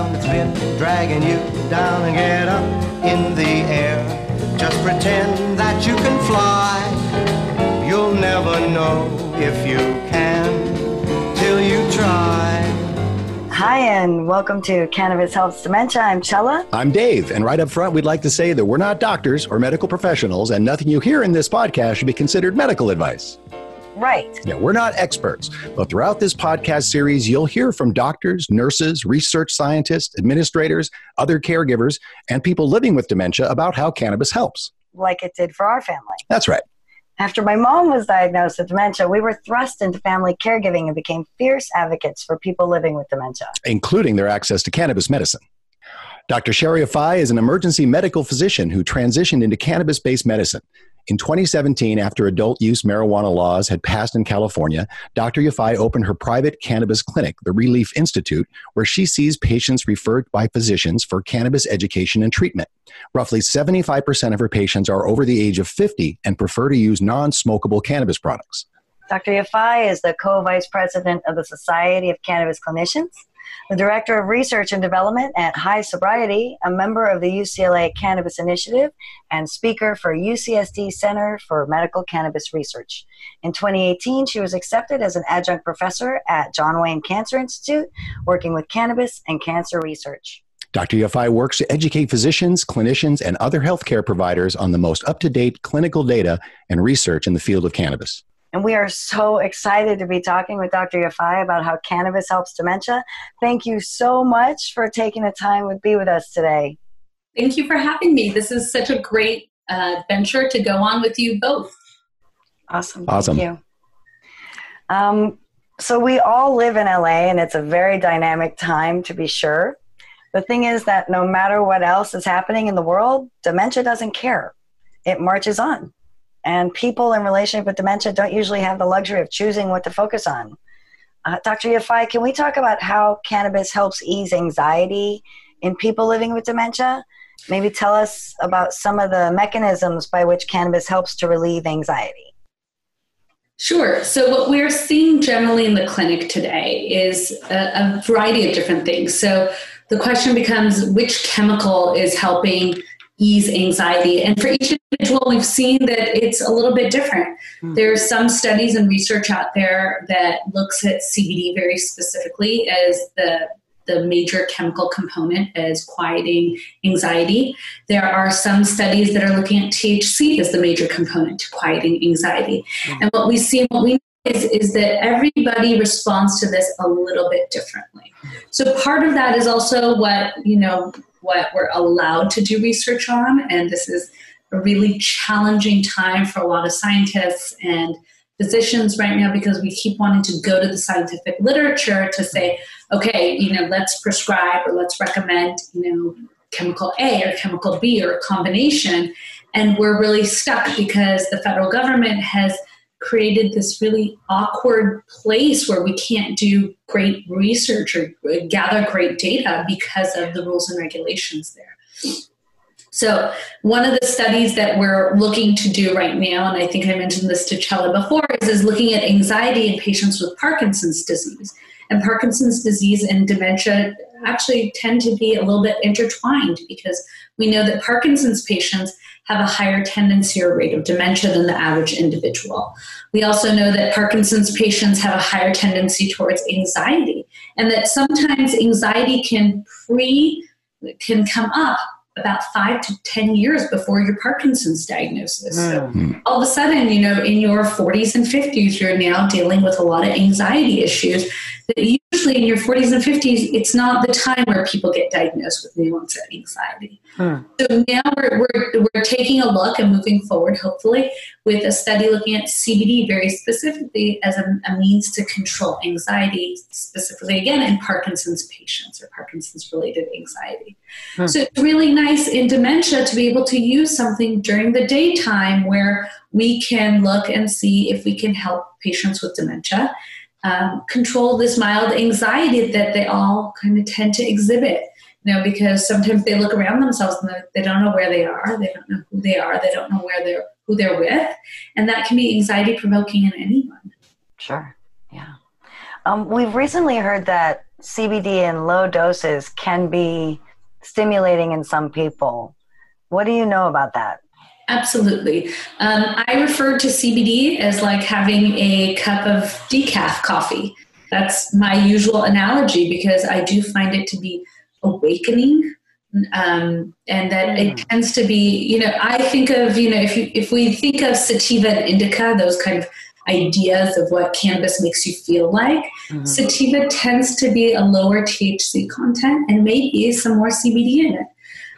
down, it's been dragging you down and get up in the air. Just pretend that you can fly. You'll never know if you can till you try. Hi, and welcome to Cannabis Helps Dementia. I'm Chella. I'm Dave, and right up front, we'd like to say that we're not doctors or medical professionals, and nothing you hear in this podcast should be considered medical advice. Right. Yeah, we're not experts, but throughout this podcast series, you'll hear from doctors, nurses, research scientists, administrators, other caregivers, and people living with dementia about how cannabis helps. Like it did for our family. That's right. After my mom was diagnosed with dementia, we were thrust into family caregiving and became fierce advocates for people living with dementia, including their access to cannabis medicine. Dr. Sherry Yafai is an emergency medical physician who transitioned into cannabis based medicine. In 2017, after adult use marijuana laws had passed in California, Dr. Yafai opened her private cannabis clinic, the Relief Institute, where she sees patients referred by physicians for cannabis education and treatment. Roughly 75% of her patients are over the age of 50 and prefer to use non smokable cannabis products. Dr. Yafai is the co vice president of the Society of Cannabis Clinicians the Director of Research and Development at High Sobriety, a member of the UCLA Cannabis Initiative, and speaker for UCSD Center for Medical Cannabis Research. In 2018, she was accepted as an adjunct professor at John Wayne Cancer Institute, working with cannabis and cancer research. Dr. Yafai works to educate physicians, clinicians, and other healthcare providers on the most up to date clinical data and research in the field of cannabis. And we are so excited to be talking with Dr. Yafai about how cannabis helps dementia. Thank you so much for taking the time to be with us today. Thank you for having me. This is such a great uh, venture to go on with you both. Awesome. Awesome. Thank you. Um, so we all live in LA, and it's a very dynamic time to be sure. The thing is that no matter what else is happening in the world, dementia doesn't care. It marches on. And people in relationship with dementia don't usually have the luxury of choosing what to focus on. Uh, Dr. Yafai, can we talk about how cannabis helps ease anxiety in people living with dementia? Maybe tell us about some of the mechanisms by which cannabis helps to relieve anxiety. Sure. So, what we're seeing generally in the clinic today is a, a variety of different things. So, the question becomes which chemical is helping ease anxiety. And for each individual, we've seen that it's a little bit different. Mm. There's some studies and research out there that looks at CBD very specifically as the the major chemical component as quieting anxiety. There are some studies that are looking at THC as the major component to quieting anxiety. Mm. And what we see, what we is, is that everybody responds to this a little bit differently. So part of that is also what, you know, what we're allowed to do research on. And this is a really challenging time for a lot of scientists and physicians right now because we keep wanting to go to the scientific literature to say, okay, you know, let's prescribe or let's recommend, you know, chemical A or chemical B or a combination. And we're really stuck because the federal government has created this really awkward place where we can't do great research or gather great data because of the rules and regulations there. So, one of the studies that we're looking to do right now, and I think I mentioned this to Chella before, is, is looking at anxiety in patients with Parkinson's disease. And Parkinson's disease and dementia actually tend to be a little bit intertwined because we know that Parkinson's patients have a higher tendency or rate of dementia than the average individual. We also know that Parkinson's patients have a higher tendency towards anxiety, and that sometimes anxiety can pre can come up about five to 10 years before your Parkinson's diagnosis. Mm-hmm. So all of a sudden, you know, in your 40s and 50s, you're now dealing with a lot of anxiety issues that usually in your 40s and 50s, it's not the time where people get diagnosed with new onset anxiety. Hmm. So now we're, we're, we're taking a look and moving forward, hopefully, with a study looking at CBD very specifically as a, a means to control anxiety, specifically again in Parkinson's patients or Parkinson's related anxiety. Hmm. So it's really nice in dementia to be able to use something during the daytime where we can look and see if we can help patients with dementia um, control this mild anxiety that they all kind of tend to exhibit. You know, because sometimes they look around themselves and they don't know where they are, they don't know who they are, they don't know where they're who they're with, and that can be anxiety provoking in anyone. Sure. Yeah. Um, we've recently heard that CBD in low doses can be stimulating in some people. What do you know about that? Absolutely. Um, I refer to CBD as like having a cup of decaf coffee. That's my usual analogy because I do find it to be awakening. Um, and that it mm. tends to be, you know, I think of, you know, if you, if we think of sativa and indica, those kind of ideas of what cannabis makes you feel like, mm-hmm. sativa tends to be a lower THC content and maybe some more CBD in it.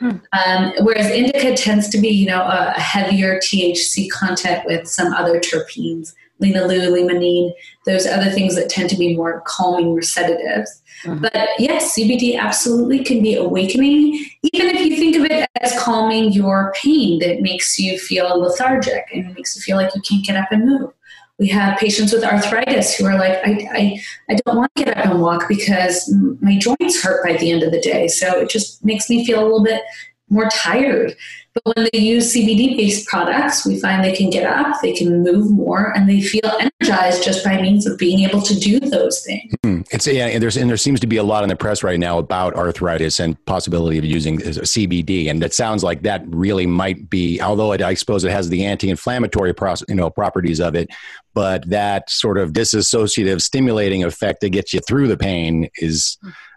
Hmm. Um, whereas indica tends to be, you know, a, a, heavier THC content with some other terpenes, linalool, limonene, those other things that tend to be more calming or sedatives. Mm-hmm. But yes, CBD absolutely can be awakening, even if you think of it as calming your pain that makes you feel lethargic and makes you feel like you can't get up and move. We have patients with arthritis who are like, I, I, I don't want to get up and walk because my joints hurt by the end of the day. So it just makes me feel a little bit more tired. But when they use CBD based products, we find they can get up, they can move more, and they feel energized just by means of being able to do those things. Mm-hmm. It's yeah, and there's and there seems to be a lot in the press right now about arthritis and possibility of using CBD, and it sounds like that really might be. Although it, I suppose it has the anti-inflammatory process, you know properties of it, but that sort of disassociative stimulating effect that gets you through the pain is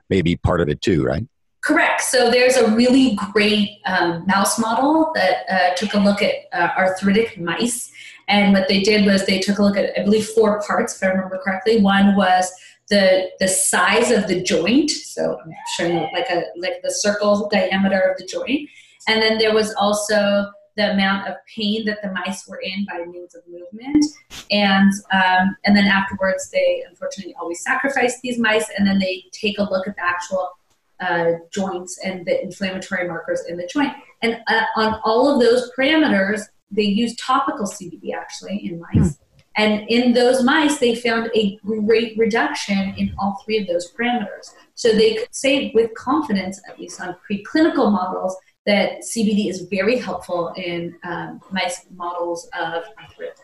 maybe part of it too, right? Correct. So there's a really great um, mouse model that uh, took a look at uh, arthritic mice. And what they did was they took a look at, I believe, four parts, if I remember correctly. One was the the size of the joint. So I'm showing like a like the circle diameter of the joint. And then there was also the amount of pain that the mice were in by means of movement. And um, and then afterwards, they unfortunately always sacrifice these mice, and then they take a look at the actual uh, joints and the inflammatory markers in the joint. And uh, on all of those parameters, they use topical CBD actually in mice. Mm. And in those mice, they found a great reduction in all three of those parameters. So they could say with confidence, at least on preclinical models, that CBD is very helpful in um, mice models of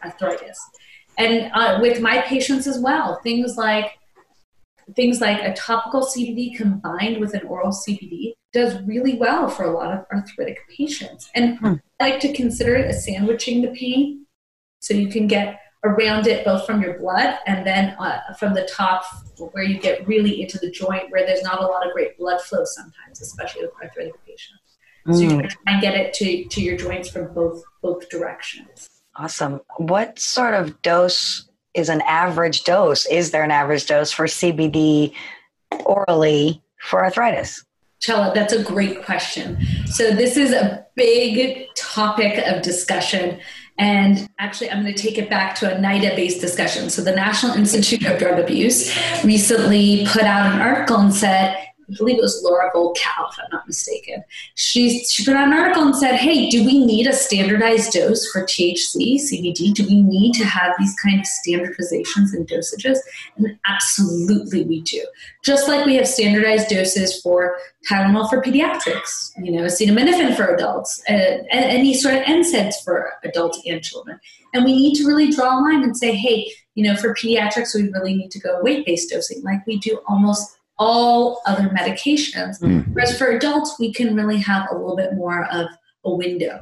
arthritis. And uh, with my patients as well, things like things like a topical CBD combined with an oral CBD does really well for a lot of arthritic patients. And hmm. I like to consider it as sandwiching the pain. So you can get around it both from your blood and then uh, from the top where you get really into the joint where there's not a lot of great blood flow sometimes, especially with arthritic patients. So you can try and get it to, to your joints from both both directions. Awesome. What sort of dose is an average dose? Is there an average dose for CBD orally for arthritis? Chella, that's a great question. So, this is a big topic of discussion. And actually, I'm going to take it back to a NIDA based discussion. So, the National Institute of Drug Abuse recently put out an article and said I believe it was Nora Volkow, if I'm not mistaken. She, she put out an article and said, hey, do we need a standardized dose for THC, CBD? Do we need to have these kind of standardizations and dosages? And absolutely we do. Just like we have standardized doses for Tylenol for pediatrics, you know, acetaminophen for adults, uh, any sort of NSAIDs for adults and children. And we need to really draw a line and say, hey, you know, for pediatrics, we really need to go weight based dosing like we do almost all other medications. Mm. Whereas for adults, we can really have a little bit more of a window.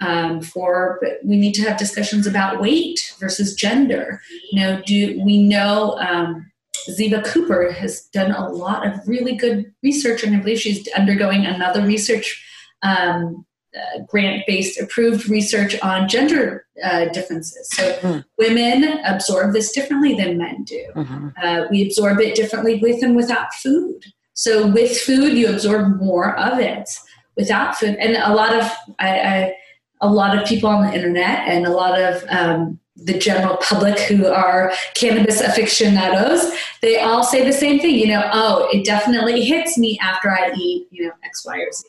Um, for we need to have discussions about weight versus gender. You know, do we know um, Ziva Cooper has done a lot of really good research, and I believe she's undergoing another research um, uh, grant based approved research on gender uh, differences. So mm. women absorb this differently than men do. Mm-hmm. Uh, we absorb it differently with and without food. So with food, you absorb more of it. Without food, and a lot of I, I, a lot of people on the internet and a lot of um, the general public who are cannabis aficionados, they all say the same thing. You know, oh, it definitely hits me after I eat, you know, X, Y, or Z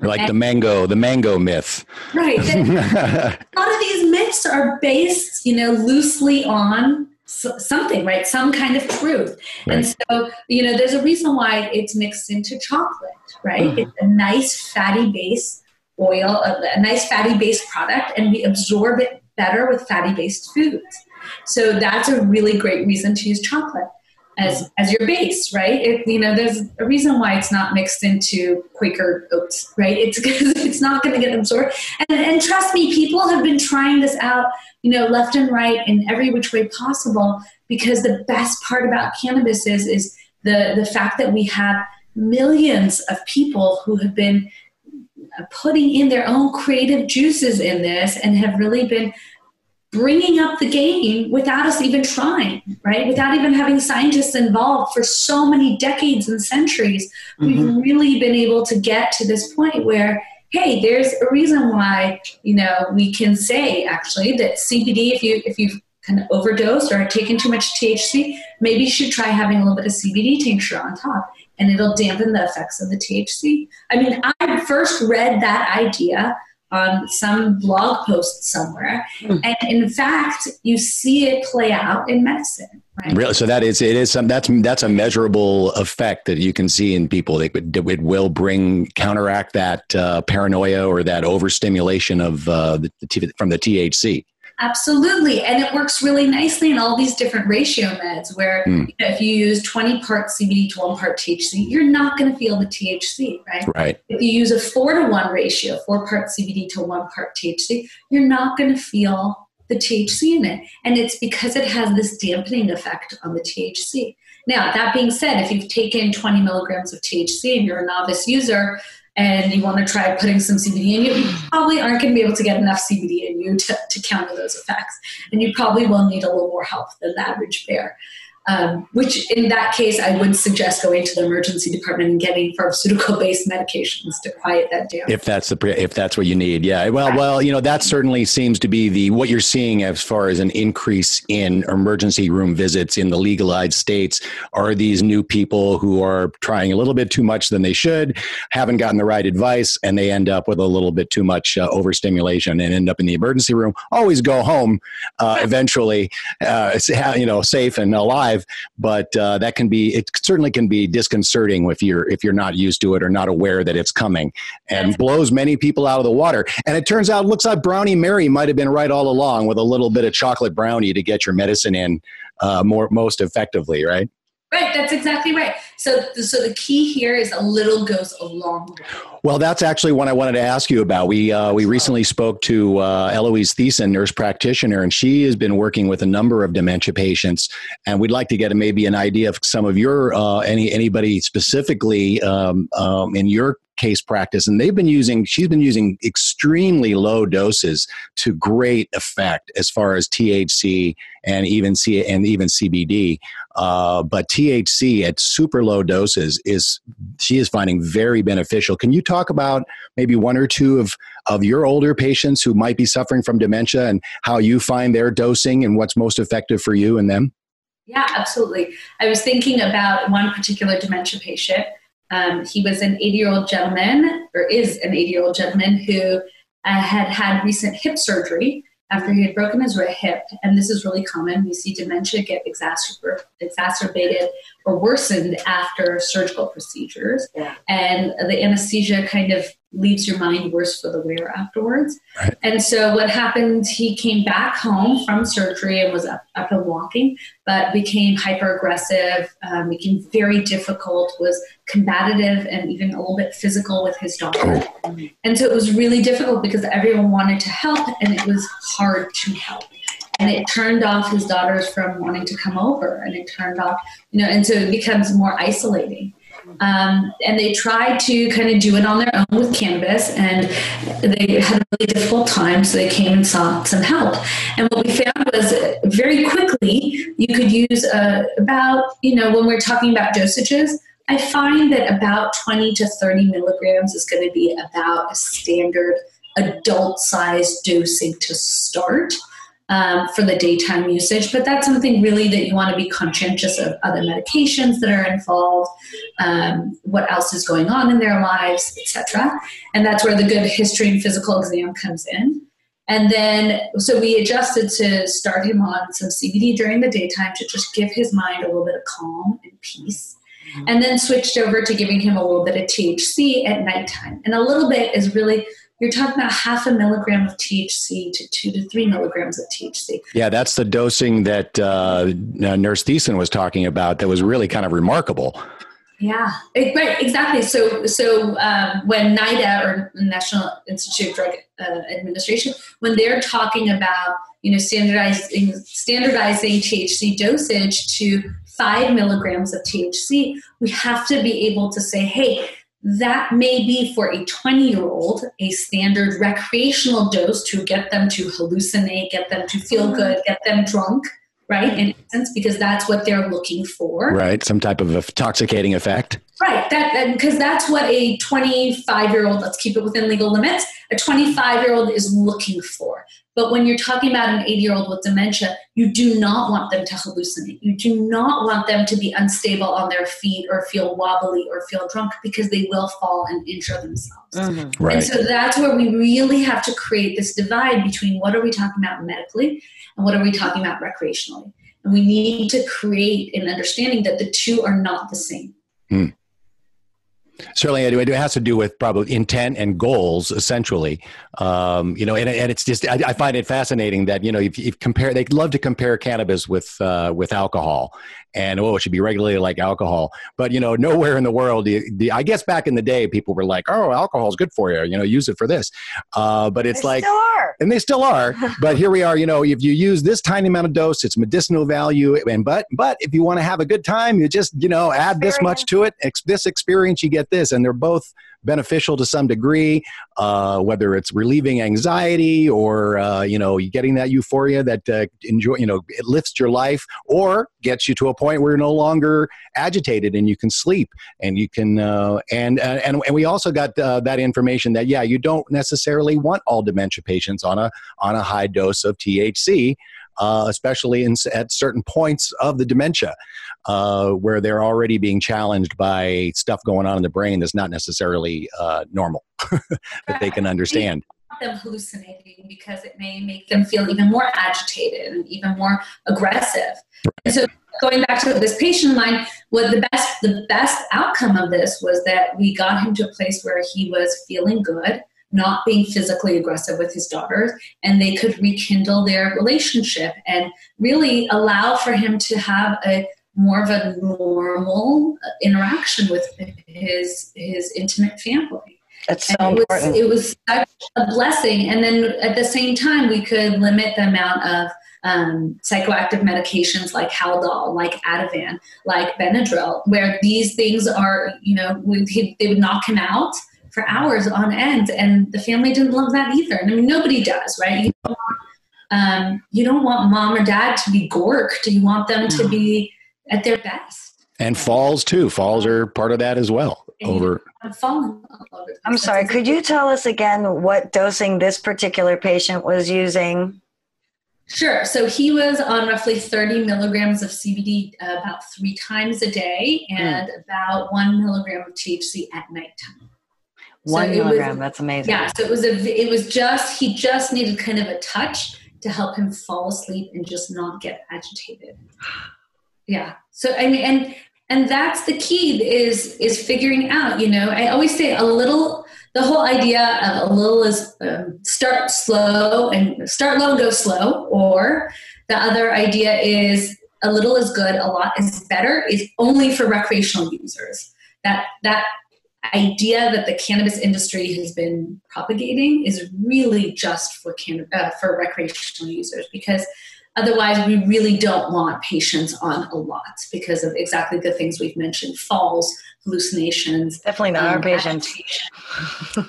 like the mango, the mango myth. Right. a lot of these myths are based, you know, loosely on something, right? Some kind of truth. Right. And so, you know, there's a reason why it's mixed into chocolate, right? Mm-hmm. It's a nice fatty base oil, a, nice fatty based product, and we absorb it better with fatty based foods. So that's a really great reason to use chocolate. As mm-hmm. as your base, right? It, you know, there's a reason why it's not mixed into Quaker oats, right? It's because it's not going to get absorbed. And, and trust me, people have been trying this out, you know, left and right in every which way possible. Because the best part about cannabis is is the the fact that we have millions of people who have been uh, putting in their own creative juices in this and have really been bringing up the game without us even trying, right? Without even having scientists involved for so many decades and centuries, mm-hmm. we've really been able to get to this point where, hey, there's a reason why, you know, we can say actually that CBD, if you if you've kind of overdosed or taken too much THC, maybe you should try having a little bit of CBD tincture on top and it'll dampen the effects of the THC. I mean, I first read that idea on some blog post somewhere, mm. and in fact, you see it play out in medicine. Right? Really? So that is it is some that's that's a measurable effect that you can see in people. It, it will bring counteract that uh, paranoia or that overstimulation of uh, the, the, from the THC. Absolutely. And it works really nicely in all these different ratio meds where mm. you know, if you use 20 part CBD to one part THC, you're not going to feel the THC, right? Right. If you use a four to one ratio, four part CBD to one part THC, you're not going to feel the THC in it. And it's because it has this dampening effect on the THC. Now, that being said, if you've taken 20 milligrams of THC and you're a novice user, and you want to try putting some CBD in you, you probably aren't going to be able to get enough CBD in you to, to counter those effects. And you probably will need a little more help than the average bear. Um, which in that case, I would suggest going to the emergency department and getting pharmaceutical-based medications to quiet that down. If that's the if that's what you need, yeah. Well, well, you know that certainly seems to be the what you're seeing as far as an increase in emergency room visits in the legalized states. Are these new people who are trying a little bit too much than they should, haven't gotten the right advice, and they end up with a little bit too much uh, overstimulation and end up in the emergency room? Always go home uh, eventually, uh, you know, safe and alive live, but uh, that can be it certainly can be disconcerting if you're if you're not used to it or not aware that it's coming, and blows many people out of the water. And it turns out, looks like Brownie Mary might have been right all along with a little bit of chocolate brownie to get your medicine in uh, more most effectively, right? Right, that's exactly right. So, so the key here is a little goes a long way. Well, that's actually what I wanted to ask you about. We uh, we recently spoke to uh, Eloise Thiessen, nurse practitioner, and she has been working with a number of dementia patients. And we'd like to get maybe an idea of some of your uh, any anybody specifically um, um, in your case practice and they've been using she's been using extremely low doses to great effect as far as THC and even C and even CBD uh, but THC at super low doses is she is finding very beneficial. Can you talk about maybe one or two of of your older patients who might be suffering from dementia and how you find their dosing and what's most effective for you and them? Yeah absolutely. I was thinking about one particular dementia patient. Um, he was an 80 year old gentleman, or is an 80 year old gentleman, who uh, had had recent hip surgery after he had broken his right hip. And this is really common. We see dementia get exacerb- exacerbated or worsened after surgical procedures. Yeah. And the anesthesia kind of leaves your mind worse for the wear afterwards. Right. And so what happened, he came back home from surgery and was up, up and walking, but became hyper aggressive, um, became very difficult, was combative and even a little bit physical with his daughter. Oh. And so it was really difficult because everyone wanted to help and it was hard to help. And it turned off his daughters from wanting to come over and it turned off, you know, and so it becomes more isolating. Um, and they tried to kind of do it on their own with cannabis, and they had a really difficult time. So they came and sought some help. And what we found was very quickly you could use uh, about you know when we're talking about dosages. I find that about 20 to 30 milligrams is going to be about a standard adult size dosing to start um, for the daytime usage. But that's something really that you want to be conscientious of other medications that are involved, um, what else is going on in their lives, etc. And that's where the good history and physical exam comes in. And then, so we adjusted to start him on some CBD during the daytime to just give his mind a little bit of calm and peace. And then switched over to giving him a little bit of THC at nighttime. And a little bit is really you're talking about half a milligram of THC to two to three milligrams of THC. Yeah, that's the dosing that uh, Nurse Thiessen was talking about. That was really kind of remarkable. Yeah, it, right, exactly. So, so um, when NIDA or National Institute of Drug uh, Administration, when they're talking about you know standardizing standardizing THC dosage to five milligrams of THC, we have to be able to say, hey, that may be for a 20 year old a standard recreational dose to get them to hallucinate, get them to feel mm-hmm. good, get them drunk right? In essence, because that's what they're looking for. Right, some type of intoxicating effect. Right, that because that's what a 25 year old, let's keep it within legal limits, a 25 year old is looking for. But when you're talking about an 80 year old with dementia, you do not want them to hallucinate. You do not want them to be unstable on their feet or feel wobbly or feel drunk because they will fall and injure themselves. Mm-hmm. Right. And so that's where we really have to create this divide between what are we talking about medically and what are we talking about recreationally? And we need to create an understanding that the two are not the same. Mm. Certainly, it has to do with probably intent and goals, essentially. Um, you know, and, and it's just I, I, find it fascinating that you know if, if compare, they love to compare cannabis with uh, with alcohol, and oh, it should be regulated like alcohol. But you know, nowhere in the world, the, the, I guess back in the day, people were like, "Oh, alcohol is good for you," you know, use it for this. Uh, but it's they like, and they still are. but here we are. You know, if you use this tiny amount of dose, it's medicinal value. And but but if you want to have a good time, you just you know add this much to it. Ex- this experience, you get this, and they're both beneficial to some degree, uh, whether it's relieving anxiety or uh, you know getting that euphoria that uh, enjoy you know it lifts your life or gets you to a point where you're no longer agitated and you can sleep and you can uh, and, uh, and and we also got uh, that information that yeah you don't necessarily want all dementia patients on a on a high dose of THC uh, especially in, at certain points of the dementia uh, where they're already being challenged by stuff going on in the brain that's not necessarily uh, normal that they can understand them hallucinating because it may make them feel even more agitated and even more aggressive. And so going back to this patient of mine, what the best the best outcome of this was that we got him to a place where he was feeling good not being physically aggressive with his daughters, and they could rekindle their relationship and really allow for him to have a more of a normal interaction with his his intimate family. That's so it important. Was, it was such a blessing, and then at the same time, we could limit the amount of um, psychoactive medications like Haldol, like Ativan, like Benadryl, where these things are, you know, they would knock him out for hours on end, and the family didn't love that either. I mean, nobody does, right? You don't, want, um, you don't want mom or dad to be gorked. You want them to be at their best. And falls too. Falls are part of that as well. Over. I'm sorry. Could you tell us again what dosing this particular patient was using? Sure. So he was on roughly 30 milligrams of CBD uh, about three times a day and mm. about one milligram of THC at nighttime. One so milligram. Was, that's amazing. Yeah. So it was a. It was just he just needed kind of a touch to help him fall asleep and just not get agitated. Yeah. So I mean, and and that's the key is is figuring out. You know, I always say a little. The whole idea of a little is um, start slow and start low and go slow, or the other idea is a little is good, a lot is better is only for recreational users. That that idea that the cannabis industry has been propagating is really just for can, uh, for recreational users because otherwise we really don't want patients on a lot because of exactly the things we've mentioned falls hallucinations definitely not um, our patients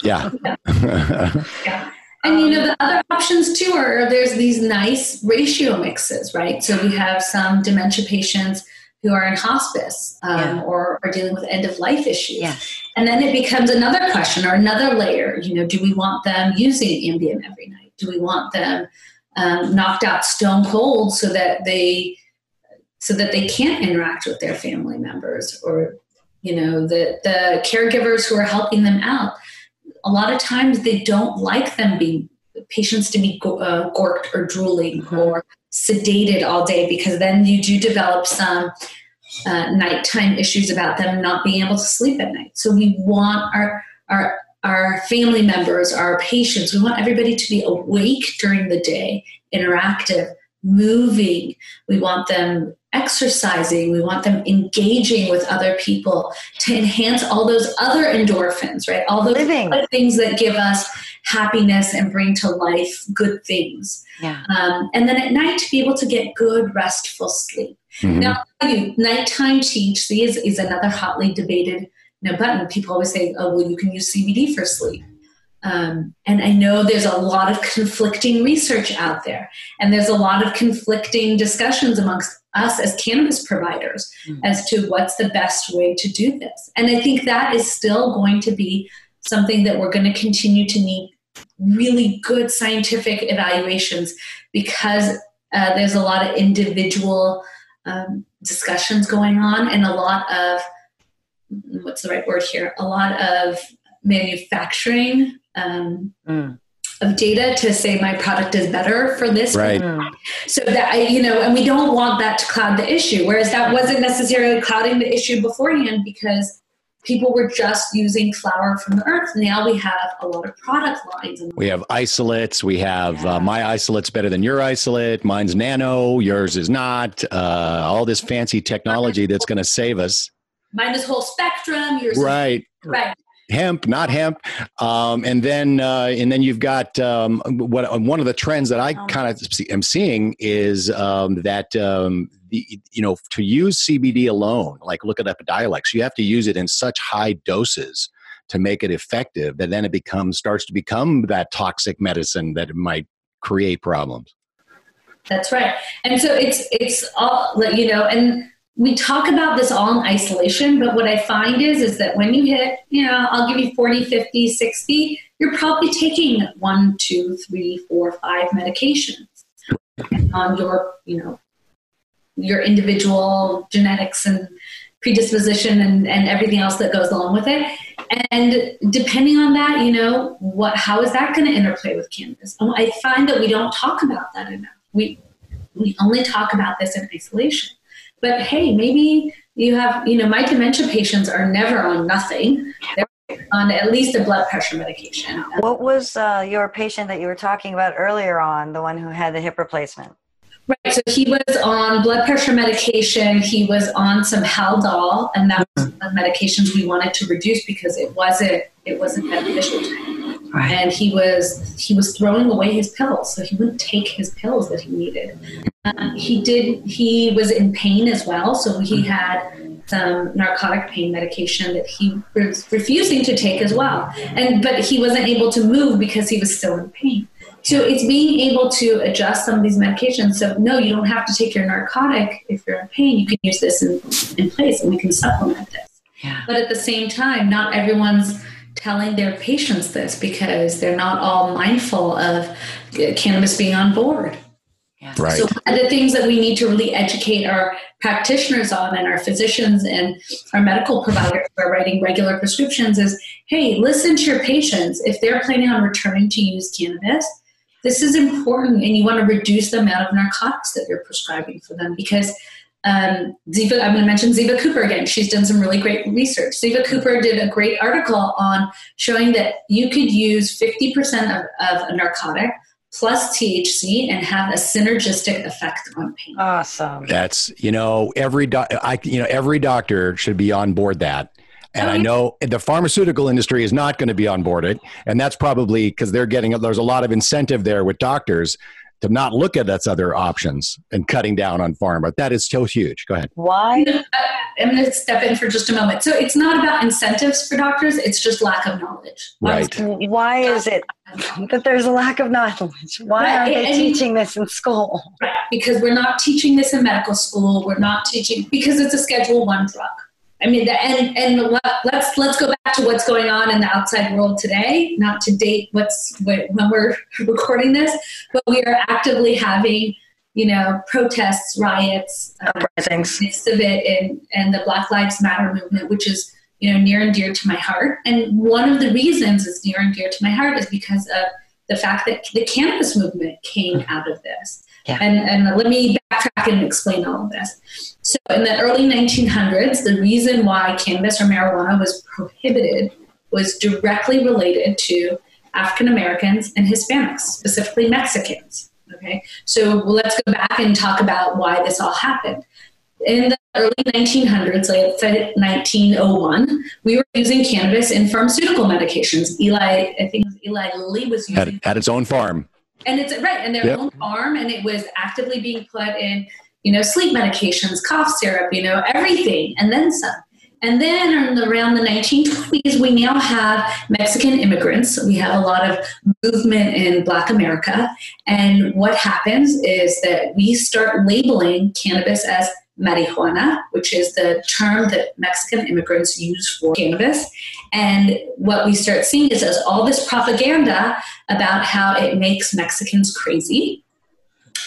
yeah. yeah. yeah and you know the other options too are there's these nice ratio mixes right so we have some dementia patients who are in hospice um, yeah. or are dealing with end of life issues. Yeah. And then it becomes another question or another layer. You know, do we want them using Ambien every night? Do we want them um, knocked out stone cold so that they so that they can't interact with their family members or you know the the caregivers who are helping them out? A lot of times they don't like them being patients to be uh, gorked or drooling mm-hmm. or sedated all day because then you do develop some uh, nighttime issues about them not being able to sleep at night. So we want our our our family members, our patients. We want everybody to be awake during the day, interactive, moving. We want them exercising. We want them engaging with other people to enhance all those other endorphins, right? All those other things that give us happiness and bring to life good things. Yeah. Um, and then at night to be able to get good, restful sleep. Mm-hmm. Now, nighttime THC is, is another hotly debated you know, button. People always say, oh, well, you can use CBD for sleep. Um, and I know there's a lot of conflicting research out there, and there's a lot of conflicting discussions amongst us as cannabis providers mm-hmm. as to what's the best way to do this. And I think that is still going to be something that we're going to continue to need really good scientific evaluations because uh, there's a lot of individual um, discussions going on and a lot of what's the right word here a lot of manufacturing um, mm. of data to say my product is better for this right so that I, you know and we don't want that to cloud the issue whereas that wasn't necessarily clouding the issue beforehand because people were just using flour from the earth. Now we have a lot of product lines. We have isolates. We have uh, my isolate's better than your isolate. Mine's nano. Yours is not. Uh, all this fancy technology that's going to save us. Mine is whole spectrum. Yours right. Right hemp, not hemp, um, and then uh, and then you've got um, what one of the trends that I kind of am seeing is um, that um, the, you know to use CBD alone, like look at Epidiolex, you have to use it in such high doses to make it effective that then it becomes starts to become that toxic medicine that might create problems. That's right, and so it's it's all you know and we talk about this all in isolation, but what I find is is that when you hit, you know, I'll give you 40, 50, 60, you're probably taking one, two, three, four, five medications on your, you know, your individual genetics and predisposition and, and everything else that goes along with it. And depending on that, you know, what how is that going to interplay with cannabis? I find that we don't talk about that enough. We we only talk about this in isolation. But hey, maybe you have, you know, my dementia patients are never on nothing. They're on at least a blood pressure medication. What was uh, your patient that you were talking about earlier on, the one who had the hip replacement? Right. So he was on blood pressure medication. He was on some Haldol, and that was the medications we wanted to reduce because it wasn't it wasn't beneficial to him. Right. And he was he was throwing away his pills, so he wouldn't take his pills that he needed. Um, he did. He was in pain as well, so he had some narcotic pain medication that he was refusing to take as well. And but he wasn't able to move because he was still in pain. So it's being able to adjust some of these medications. So no, you don't have to take your narcotic if you're in pain. You can use this in, in place, and we can supplement this. Yeah. But at the same time, not everyone's telling their patients this because they're not all mindful of cannabis being on board. Yeah. Right. So one of the things that we need to really educate our practitioners on and our physicians and our medical providers who are writing regular prescriptions is, hey, listen to your patients. If they're planning on returning to use cannabis, this is important and you want to reduce the amount of narcotics that you're prescribing for them because um, Ziva, I'm going to mention Ziva Cooper again. She's done some really great research. Ziva Cooper did a great article on showing that you could use 50% of, of a narcotic plus THC and have a synergistic effect on pain. Awesome. That's you know every doc, I you know every doctor should be on board that. And I know the pharmaceutical industry is not going to be on board it, and that's probably because they're getting there's a lot of incentive there with doctors to not look at that's other options and cutting down on pharma. That is so huge. Go ahead. Why? Uh, I'm going to step in for just a moment. So it's not about incentives for doctors; it's just lack of knowledge. Right. Why is it that there's a lack of knowledge? Why right. aren't they and, teaching this in school? Right. Because we're not teaching this in medical school. We're not teaching because it's a Schedule One drug. I mean, the, and and let's let's go back to what's going on in the outside world today. Not to date what's when we're recording this, but we are actively having you know protests, riots, uprisings, um, of it, and and the Black Lives Matter movement, which is you know near and dear to my heart. And one of the reasons it's near and dear to my heart is because of the fact that the cannabis movement came out of this. Yeah. And, and let me backtrack and explain all of this. So, in the early 1900s, the reason why cannabis or marijuana was prohibited was directly related to African Americans and Hispanics, specifically Mexicans. Okay, so let's go back and talk about why this all happened. In the early 1900s, like 1901, we were using cannabis in pharmaceutical medications. Eli, I think Eli Lilly was using at, at its own farm. And it's right, and their yep. own farm, and it was actively being put in, you know, sleep medications, cough syrup, you know, everything, and then some. And then around the 1920s, we now have Mexican immigrants. We have a lot of movement in Black America. And what happens is that we start labeling cannabis as marijuana, which is the term that Mexican immigrants use for cannabis. And what we start seeing is there's all this propaganda about how it makes Mexicans crazy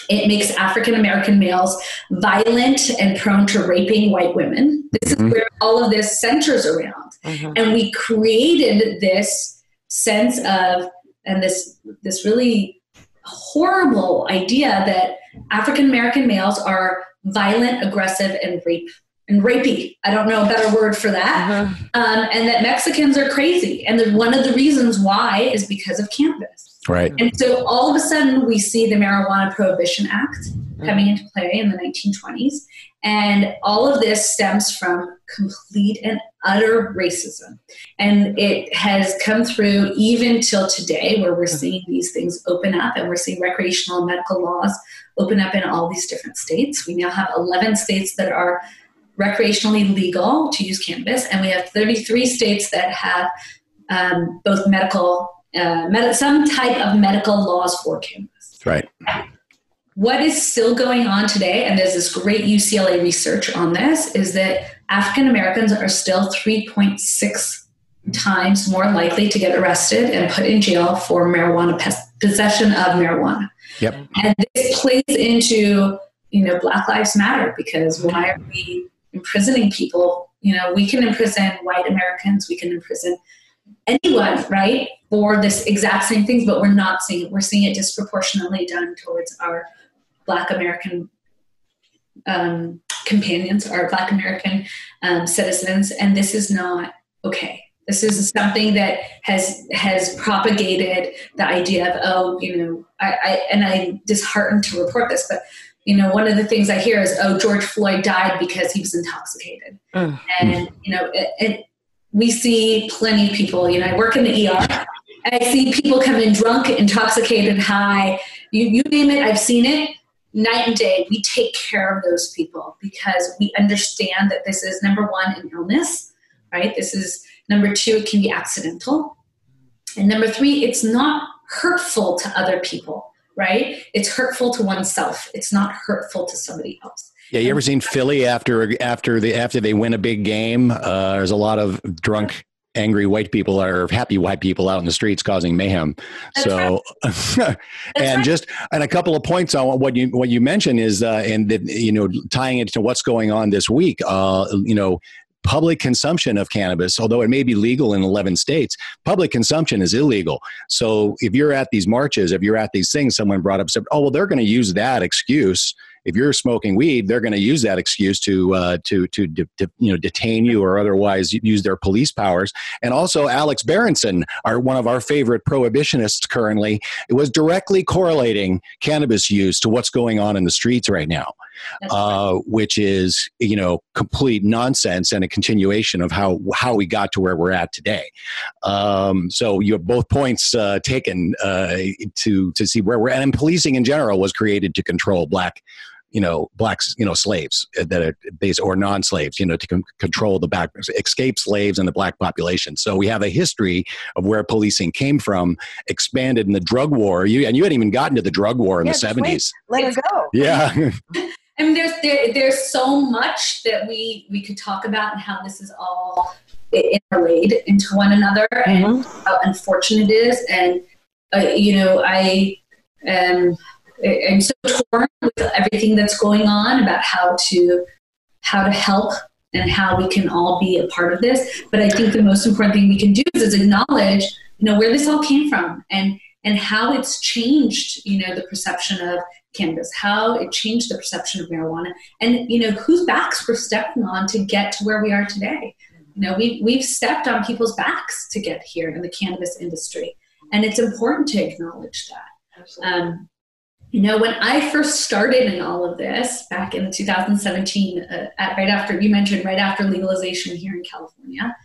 it makes African American males violent and prone to raping white women. This mm-hmm. is where all of this centers around. Mm-hmm. And we created this sense of, and this, this really horrible idea that African American males are violent, aggressive, and rape and rapey. I don't know a better word for that. Uh-huh. Um, and that Mexicans are crazy. And the, one of the reasons why is because of cannabis. Right. And so all of a sudden, we see the Marijuana Prohibition Act coming into play in the 1920s. And all of this stems from complete and utter racism. And it has come through even till today, where we're seeing these things open up and we're seeing recreational and medical laws open up in all these different states. We now have 11 states that are recreationally legal to use cannabis, and we have 33 states that have um, both medical uh, med- some type of medical laws for cannabis. Right. What is still going on today, and there's this great UCLA research on this, is that African Americans are still 3.6 times more likely to get arrested and put in jail for marijuana possession of marijuana. Yep. And this plays into you know Black Lives Matter because why are we imprisoning people? You know, we can imprison white Americans, we can imprison anyone, right, for this exact same things, but we're not seeing it. We're seeing it disproportionately done towards our Black American um, companions, our Black American um, citizens, and this is not okay. This is something that has has propagated the idea of oh, you know, I, I and I'm disheartened to report this, but you know, one of the things I hear is, oh, George Floyd died because he was intoxicated. Mm. And, you know, it, it, we see plenty of people. You know, I work in the ER. I see people come in drunk, intoxicated, high. You, you name it, I've seen it. Night and day, we take care of those people because we understand that this is number one, an illness, right? This is number two, it can be accidental. And number three, it's not hurtful to other people, right? It's hurtful to oneself, it's not hurtful to somebody else. Yeah, you ever seen Philly after after the after they win a big game? Uh, there's a lot of drunk angry white people or happy white people out in the streets causing mayhem. That's so, right. and right. just and a couple of points on what you what you mentioned is uh, and that you know tying it to what's going on this week. Uh, you know. Public consumption of cannabis, although it may be legal in 11 states, public consumption is illegal. So if you're at these marches, if you're at these things, someone brought up, said, oh, well, they're going to use that excuse if you're smoking weed, they're going to use that excuse to uh, to, to, to you know detain you or otherwise use their police powers. And also, Alex Berenson, our one of our favorite prohibitionists currently, it was directly correlating cannabis use to what's going on in the streets right now, uh, which is you know complete nonsense and a continuation of how how we got to where we're at today. Um, so you have both points uh, taken uh, to to see where we're at. And policing in general was created to control black you know blacks you know slaves that are based or non-slaves you know to control the back escape slaves and the black population. So we have a history of where policing came from expanded in the drug war. You and you hadn't even gotten to the drug war in yeah, the 70s let it go. Yeah. I mean, there's there, there's so much that we we could talk about and how this is all interlaid into one another mm-hmm. and how unfortunate it is. And uh, you know, I um, I'm so torn with everything that's going on about how to how to help and how we can all be a part of this. But I think the most important thing we can do is, acknowledge, you know, where this all came from and and how it's changed, you know, the perception of cannabis, how it changed the perception of marijuana, and you know, whose backs we're stepping on to get to where we are today. You know, we, we've stepped on people's backs to get here in the cannabis industry. And it's important to acknowledge that. Um, you know, when I first started in all of this back in 2017, uh, at, right after you mentioned, right after legalization here in California,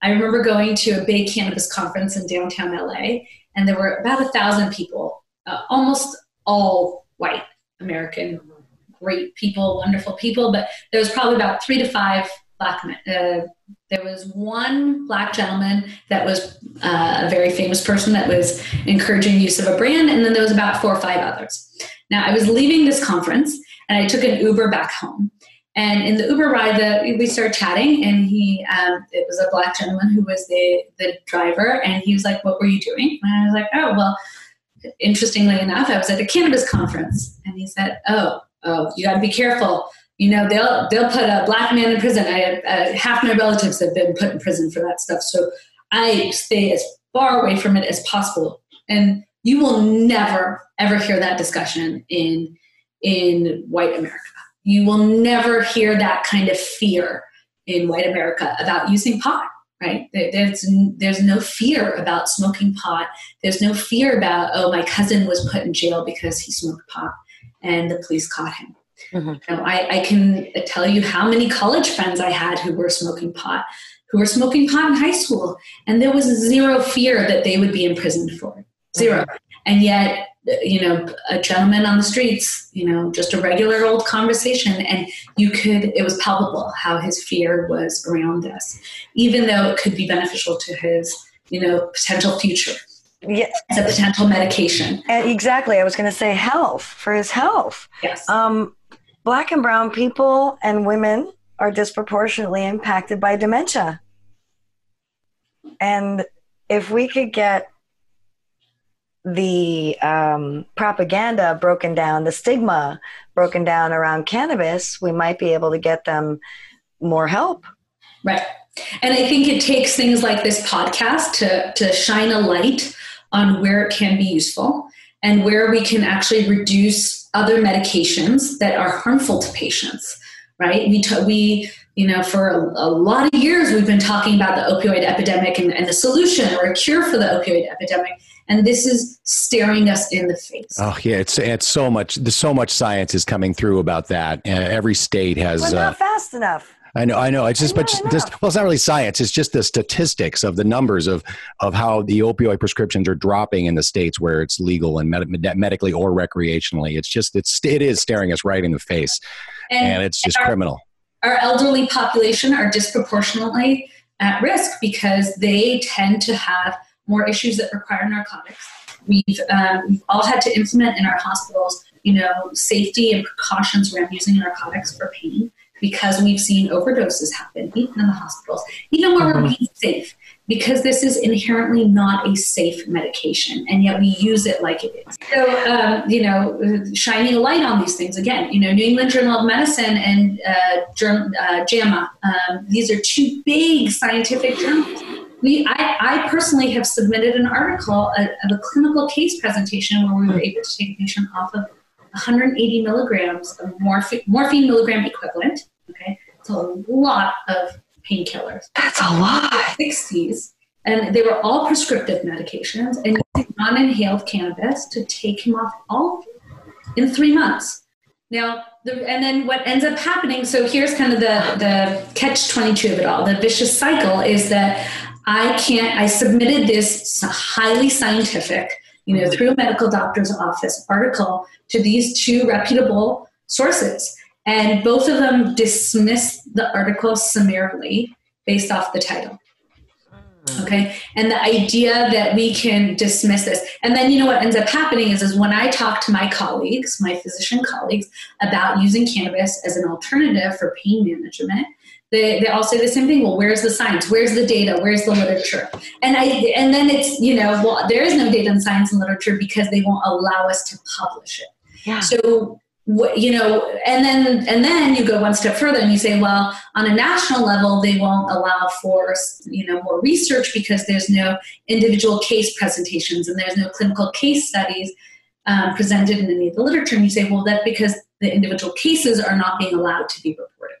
I remember going to a big cannabis conference in downtown LA, and there were about a thousand people, uh, almost all white American, great people, wonderful people, but there was probably about three to five black men. Uh, there was one black gentleman that was uh, a very famous person that was encouraging use of a brand, and then there was about four or five others. Now, I was leaving this conference, and I took an Uber back home. And in the Uber ride, the, we started chatting, and he, um, it was a black gentleman who was the, the driver, and he was like, What were you doing? And I was like, Oh, well, interestingly enough, I was at a cannabis conference. And he said, Oh, oh, you got to be careful. You know, they'll they'll put a black man in prison. I uh, half my relatives have been put in prison for that stuff, so I stay as far away from it as possible. And you will never ever hear that discussion in in white America. You will never hear that kind of fear in white America about using pot right there's there's no fear about smoking pot there's no fear about oh my cousin was put in jail because he smoked pot and the police caught him. Mm-hmm. You know, I, I can tell you how many college friends I had who were smoking pot, who were smoking pot in high school, and there was zero fear that they would be imprisoned for it. 0 mm-hmm. And yet, you know, a gentleman on the streets, you know, just a regular old conversation, and you could, it was palpable how his fear was around this, even though it could be beneficial to his, you know, potential future yeah. as a potential medication. Exactly. I was going to say health for his health. Yes. Um, black and brown people and women are disproportionately impacted by dementia. And if we could get the um, propaganda broken down, the stigma broken down around cannabis, we might be able to get them more help. Right. And I think it takes things like this podcast to, to shine a light on where it can be useful and where we can actually reduce other medications that are harmful to patients right? We, t- we you know for a, a, lot of years we've been talking about the opioid epidemic and, and, the solution or a cure for the opioid epidemic and this is staring us in the face. Oh yeah it's it's so much there's so much science is coming through about that and every state has We're not uh, fast enough I know, I know. It's just, but just, well, it's not really science. It's just the statistics of the numbers of of how the opioid prescriptions are dropping in the states where it's legal and med- medically or recreationally. It's just, it's it is staring us right in the face, and, and it's just and our, criminal. Our elderly population are disproportionately at risk because they tend to have more issues that require narcotics. We've um, we've all had to implement in our hospitals, you know, safety and precautions around using narcotics for pain because we've seen overdoses happen, even in the hospitals, even where mm-hmm. we're being safe, because this is inherently not a safe medication, and yet we use it like it is. So, um, you know, shining a light on these things again, you know, New England Journal of Medicine and uh, uh, JAMA, um, these are two big scientific journals. We, I, I personally have submitted an article of a clinical case presentation where we were able to take a patient off of 180 milligrams of morphine, morphine milligram equivalent. Okay, so a lot of painkillers. That's a lot. 60s, and they were all prescriptive medications, and non-inhaled cannabis to take him off all in three months. Now, the, and then what ends up happening? So here's kind of the the catch twenty two of it all. The vicious cycle is that I can't. I submitted this highly scientific you know, through a medical doctor's office article to these two reputable sources. And both of them dismissed the article summarily based off the title. Mm. Okay. And the idea that we can dismiss this. And then, you know, what ends up happening is, is when I talk to my colleagues, my physician colleagues, about using cannabis as an alternative for pain management, they, they all say the same thing well where's the science where's the data where's the literature and i and then it's you know well there is no data in science and literature because they won't allow us to publish it yeah. so you know and then and then you go one step further and you say well on a national level they won't allow for you know more research because there's no individual case presentations and there's no clinical case studies um, presented in any of the literature and you say well that's because the individual cases are not being allowed to be reported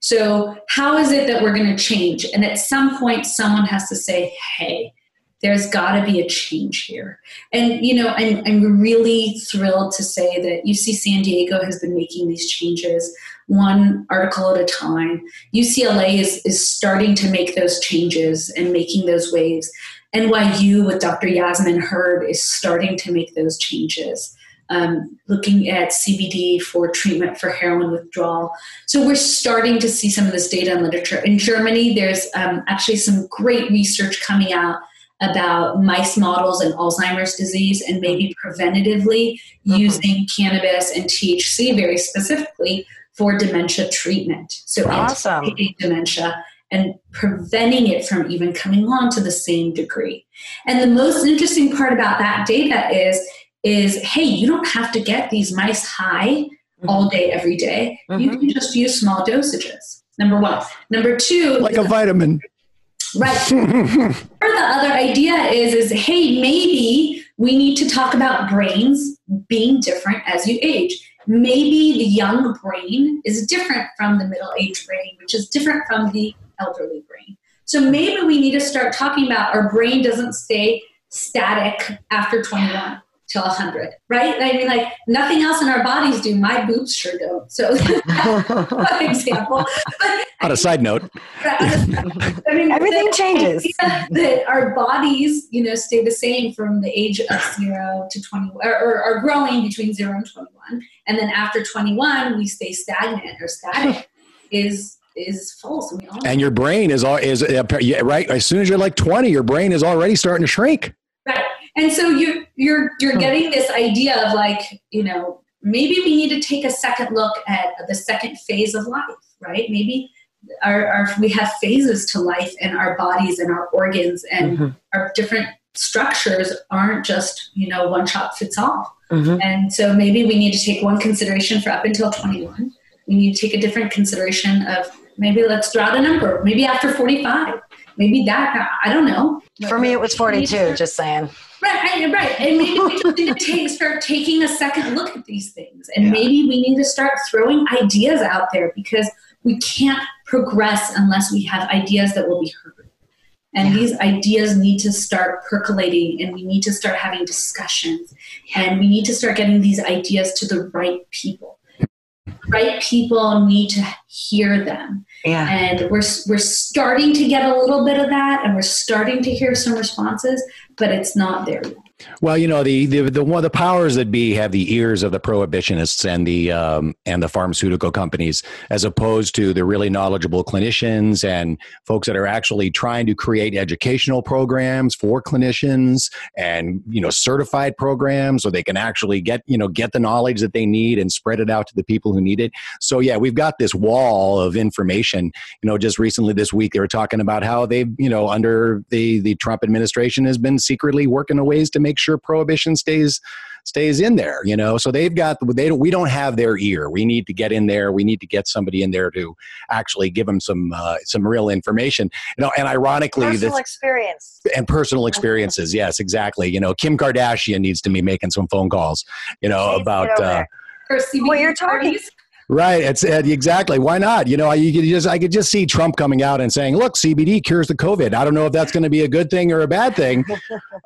So, how is it that we're going to change? And at some point, someone has to say, hey, there's got to be a change here. And, you know, I'm, I'm really thrilled to say that UC San Diego has been making these changes one article at a time. UCLA is, is starting to make those changes and making those waves. NYU with Dr. Yasmin Hurd is starting to make those changes. Um, looking at CBD for treatment for heroin withdrawal. So we're starting to see some of this data and literature. In Germany, there's um, actually some great research coming out about mice models and Alzheimer's disease and maybe preventatively mm-hmm. using cannabis and THC very specifically for dementia treatment. So awesome. dementia and preventing it from even coming on to the same degree. And the most interesting part about that data is is hey, you don't have to get these mice high mm-hmm. all day every day. Mm-hmm. You can just use small dosages. Number 1. Number 2, like a vitamin. Right. or the other idea is is hey, maybe we need to talk about brains being different as you age. Maybe the young brain is different from the middle-aged brain, which is different from the elderly brain. So maybe we need to start talking about our brain doesn't stay static after 21 till 100, right? I mean, like nothing else in our bodies do. My boobs sure don't. So, an example. But, on a side note, I mean, everything changes. That our bodies, you know, stay the same from the age of zero to 20, or, or are growing between zero and 21. And then after 21, we stay stagnant or static is is false. Oh and your brain is all is right as soon as you're like 20 your brain is already starting to shrink right and so you you're you're getting this idea of like you know maybe we need to take a second look at the second phase of life right? Maybe our, our we have phases to life and our bodies and our organs and mm-hmm. our different structures aren't just you know one shot fits all. Mm-hmm. and so maybe we need to take one consideration for up until 21 we need to take a different consideration of maybe let's throw out a number maybe after 45 maybe that i don't know. For me it was 42 just saying Right, right. And maybe we just need to take, start taking a second look at these things. And yeah. maybe we need to start throwing ideas out there because we can't progress unless we have ideas that will be heard. And yeah. these ideas need to start percolating and we need to start having discussions and we need to start getting these ideas to the right people. Right people need to hear them. Yeah. And we're, we're starting to get a little bit of that and we're starting to hear some responses, but it's not there yet. Well, you know the the the one the powers that be have the ears of the prohibitionists and the um, and the pharmaceutical companies, as opposed to the really knowledgeable clinicians and folks that are actually trying to create educational programs for clinicians and you know certified programs so they can actually get you know get the knowledge that they need and spread it out to the people who need it. So yeah, we've got this wall of information. You know, just recently this week they were talking about how they you know under the the Trump administration has been secretly working on ways to make make sure prohibition stays stays in there you know? So they've got they don't we don't have their ear. We need to get in there. We need to get somebody in there to actually give them some uh, some real information. You know and ironically personal this, experience. And personal experiences yes exactly. You know kim kardashian needs to be making some phone calls you know about uh, well you're talking Right. It's exactly. Why not? You know, I, you could just I could just see Trump coming out and saying, "Look, CBD cures the COVID." I don't know if that's going to be a good thing or a bad thing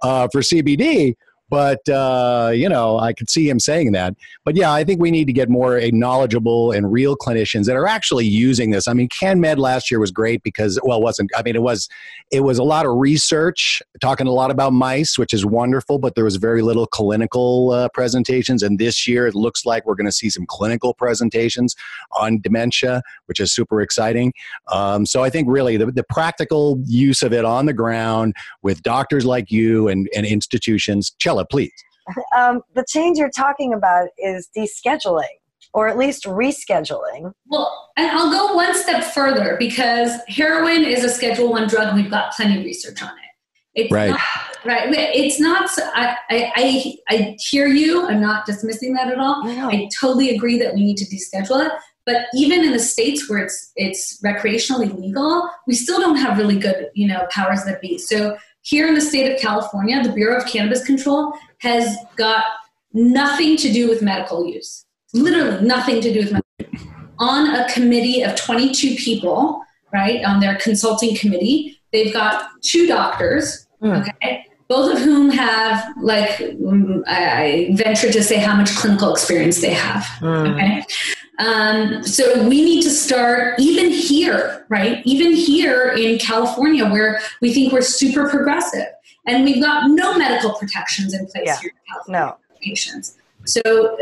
uh, for CBD, but uh, you know i could see him saying that. But yeah i think we need to get more knowledgeable and real clinicians that are actually using this. I mean CannMed last year was great because well it wasn't i mean it was it was a lot of research talking a lot about mice which is wonderful but there was very little clinical uh, presentations. And this year it looks like we're going to see some clinical presentations on dementia which is super exciting. Um, so i think really the, the practical use of it on the ground with doctors like you and, and institutions please. Um, the change you're talking about is descheduling or at least rescheduling. Well, and I'll go one step further because heroin is a Schedule One drug. We've got plenty of research on it. It's right. Not, right. It's not. I, I I hear you. I'm not dismissing that at all. I, I totally agree that we need to deschedule it. But even in the states where it's it's recreationally legal, we still don't have really good you know powers that be. So here in the state of California, the Bureau of Cannabis Control has got nothing to do with medical use. Literally nothing to do with medical on a committee of 22 people, right, on their consulting committee. They've got two doctors, Mm. okay, both of whom have, like, mm, I venture to say how much clinical experience they have. Mm. Okay. Um, so we need to start even here, right? Even here in California, where we think we're super progressive, and we've got no medical protections in place Yeah. here in California No. for patients. So uh,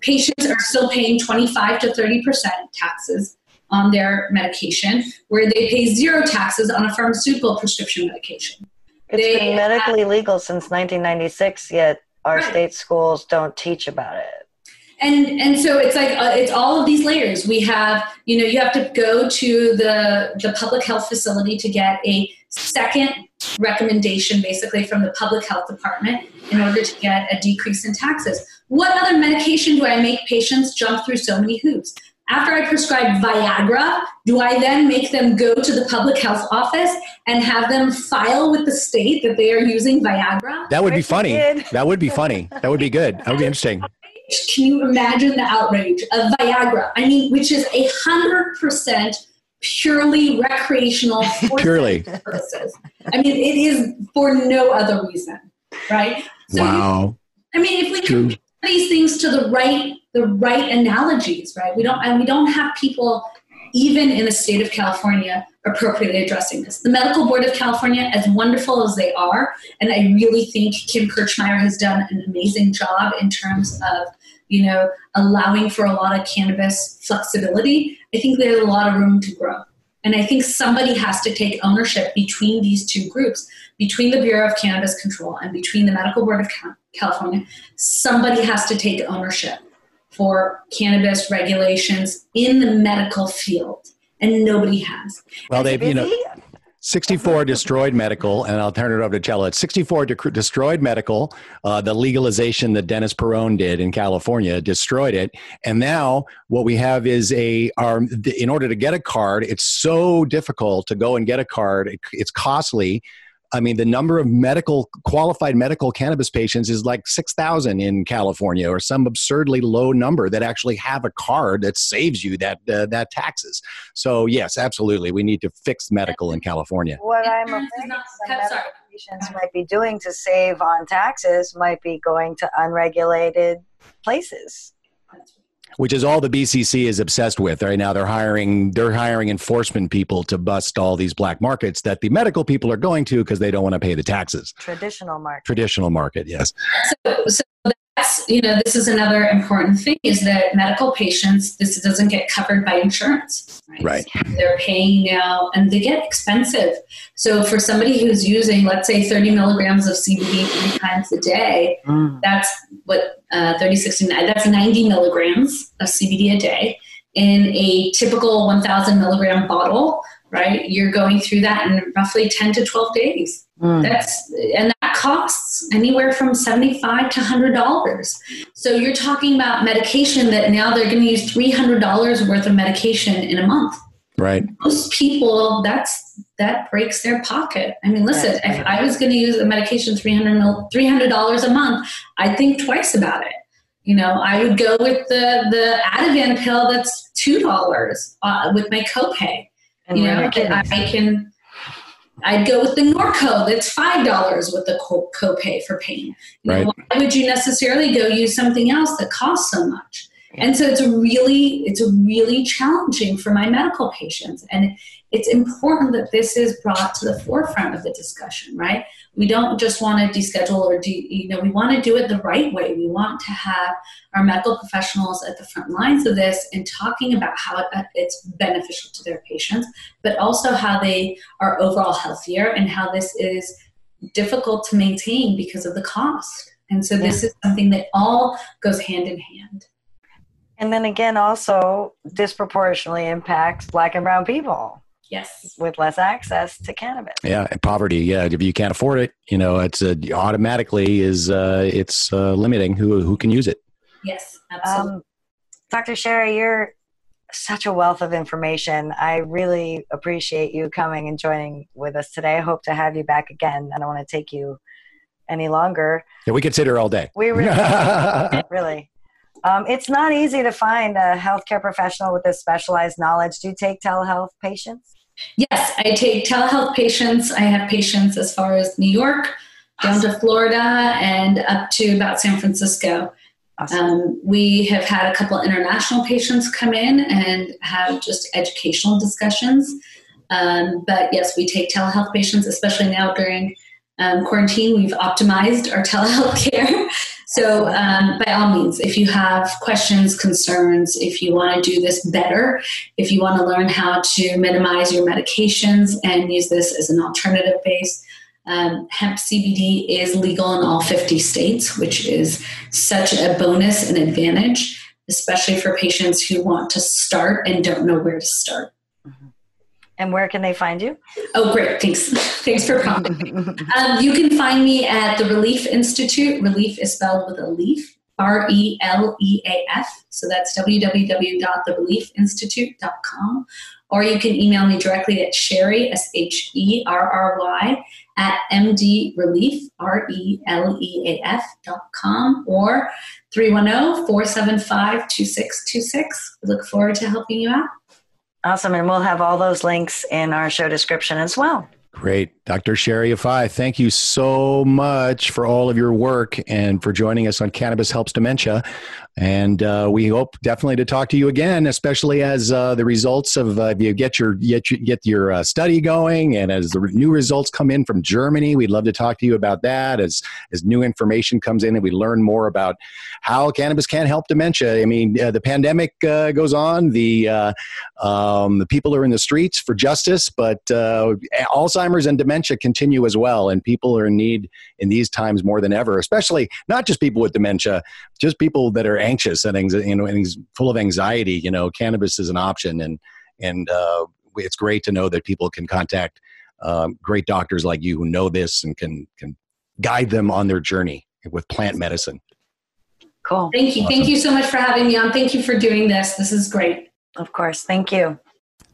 patients are still paying 25 to 30 percent taxes on their medication, where they pay zero taxes on a pharmaceutical prescription medication. It's They been medically legal since 1996, yet our Right. state schools don't teach about it. and and so it's like uh, it's all of these layers we have you know you have to go to the the public health facility to get a second recommendation basically from the public health department in order to get a decrease in taxes what other medication do i make patients jump through so many hoops after i prescribe viagra do i then make them go to the public health office and have them file with the state that they are using viagra That would be funny. That would be funny. That would be good. That would be interesting. Can you imagine the outrage of Viagra? I mean, which is a hundred percent purely recreational Purely. purposes. I mean, it is for no other reason, right? So you- Wow. I mean, if we True. compare these things to the right, the right analogies, right? We don't, and we don't have people even in the state of California appropriately addressing this. The Medical Board of California, as wonderful as they are, and I really think Kim Kirchmeyer has done an amazing job in terms of, you know, allowing for a lot of cannabis flexibility. I think there's a lot of room to grow. And I think somebody has to take ownership between these two groups, between the Bureau of Cannabis Control and between the Medical Board of California. Somebody has to take ownership for cannabis regulations in the medical field, and nobody has. Well, they've, you know, Busy? 64 destroyed medical, and I'll turn it over to Cello. It's 64 dec- destroyed medical. Uh, the legalization that Dennis Peron did in California destroyed it, and now what we have is a. Our, in order to get a card, it's so difficult to go and get a card. It, it's costly. I mean, the number of medical qualified medical cannabis patients is like six thousand in California, or some absurdly low number that actually have a card that saves you that uh, that taxes. So yes, absolutely, we need to fix medical in California. What I'm afraid not- some medical patients might be doing to save on taxes might be going to unregulated places. Which is all the BCC is obsessed with right now. They're hiring they're hiring enforcement people to bust all these black markets that the medical people are going to because they don't want to pay the taxes. Traditional market. Traditional market, yes. So, so that's you know this is another important thing is that medical patients this doesn't get covered by insurance Right. they're paying now and they get expensive so for somebody who's using let's say 30 milligrams of cbd three times a day Mm. that's what uh, 30 69 that's 90 milligrams of cbd a day in a typical 1000 milligram bottle right you're going through that in roughly 10 to 12 days Mm. that's and that costs anywhere from 75 to hundred dollars. So you're talking about medication that now they're going to use three hundred dollars worth of medication in a month. Right. Most people, that's that breaks their pocket. I mean, listen, That's if I was going to use a medication three hundred dollars a month, I'd think twice about it. You know, I would go with the the Ativan pill that's two dollars uh, with my copay And you know, your I can. I'd go with the Norco. That's five dollars with the co- copay for pain. You know, why would you necessarily go use something else that costs so much? And so it's a really, it's a really challenging for my medical patients, and it's important that this is brought to the forefront of the discussion. Right? We don't just want to deschedule or do, you know, we want to do it the right way. We want to have our medical professionals at the front lines of this and talking about how uh, it's beneficial to their patients, but also how they are overall healthier and how this is difficult to maintain because of the cost. And so this is something that all goes hand in hand. And then again, also disproportionately impacts black and brown people Yes. with less access to cannabis. Yeah, and poverty. Yeah, if you can't afford it, you know, it's uh, automatically is uh, it's uh, limiting who who can use it. Yes, absolutely. Um, Dr. Sherry, you're such a wealth of information. I really appreciate you coming and joining with us today. I hope to have you back again. I don't want to take you any longer. Yeah, we could sit here all day. We really, really. Um, it's not easy to find a healthcare professional with this specialized knowledge. Do you take telehealth patients? Yes, I take telehealth patients. I have patients as far as New York, down to Florida, and up to about San Francisco. Awesome. Um, we have had a couple international patients come in and have just educational discussions. Um, but yes, we take telehealth patients, especially now during um, quarantine. We've optimized our telehealth care. so, um, by all means, if you have questions, concerns, if you want to do this better, if you want to learn how to minimize your medications and use this as an alternative base, um, hemp CBD is legal in all 50 states, which is such a bonus and advantage, especially for patients who want to start and don't know where to start. And where can they find you? Oh, great. Thanks. Thanks for prompting. um, you can find me at the Releaf Institute. Relief is spelled with a leaf, R E L E A F. So that's www.thereleafinstitute.com. Or you can email me directly at Sherry, S H E R R Y, at mdreleaf, R-E-L-E-A-F dot com or 310-475-2626. We look forward to helping you out. Awesome. And we'll have all those links in our show description as well. Great. Dr. Sherry Yafai, thank you so much for all of your work and for joining us on Cannabis Helps Dementia. And uh, we hope definitely to talk to you again, especially as uh, the results of uh, you get your get, get your uh, study going, and as the new results come in from Germany, we'd love to talk to you about that. As as new information comes in, and we learn more about how cannabis can help dementia. I mean, uh, the pandemic uh, goes on, the um, the people are in the streets for justice, but Alzheimer's and dementia continue as well, and people are in need in these times more than ever. Especially not just people with dementia, just people that are anxious and you know, and he's full of anxiety, you know, cannabis is an option, and and uh, it's great to know that people can contact um, great doctors like you who know this and can can guide them on their journey with plant medicine. Cool. Thank you. Awesome. Thank you so much for having me on. Thank you for doing this. This is great. Of course. Thank you.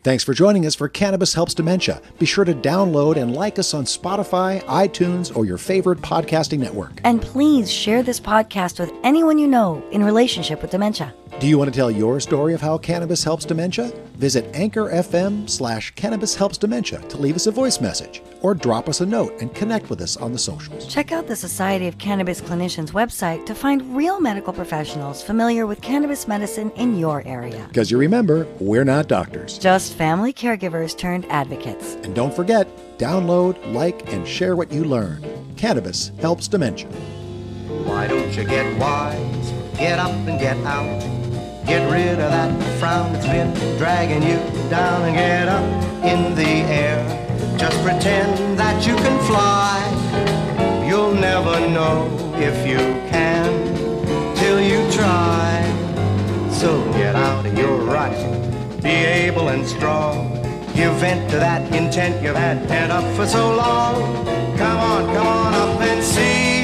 Thanks for joining us for Cannabis Helps Dementia. Be sure to download and like us on Spotify, iTunes, or your favorite podcasting network. And please share this podcast with anyone you know in relationship with dementia. Do you want to tell your story of how cannabis helps dementia? Visit Anchor FM slash Cannabis Helps Dementia to leave us a voice message or drop us a note and connect with us on the socials. Check out the Society of Cannabis Clinicians website to find real medical professionals familiar with cannabis medicine in your area. Because you remember, we're not doctors, just family caregivers turned advocates. And don't forget, download, like, and share what you learn. Cannabis helps dementia. Why don't you get wise? Get up and get out. Get rid of that frown that's been dragging you down and get up in the air. Just pretend that you can fly. You'll never know if you can till you try. So get out of your rut. Be able and strong. Give vent to that intent you've had pent up for so long. Come on, come on up and see.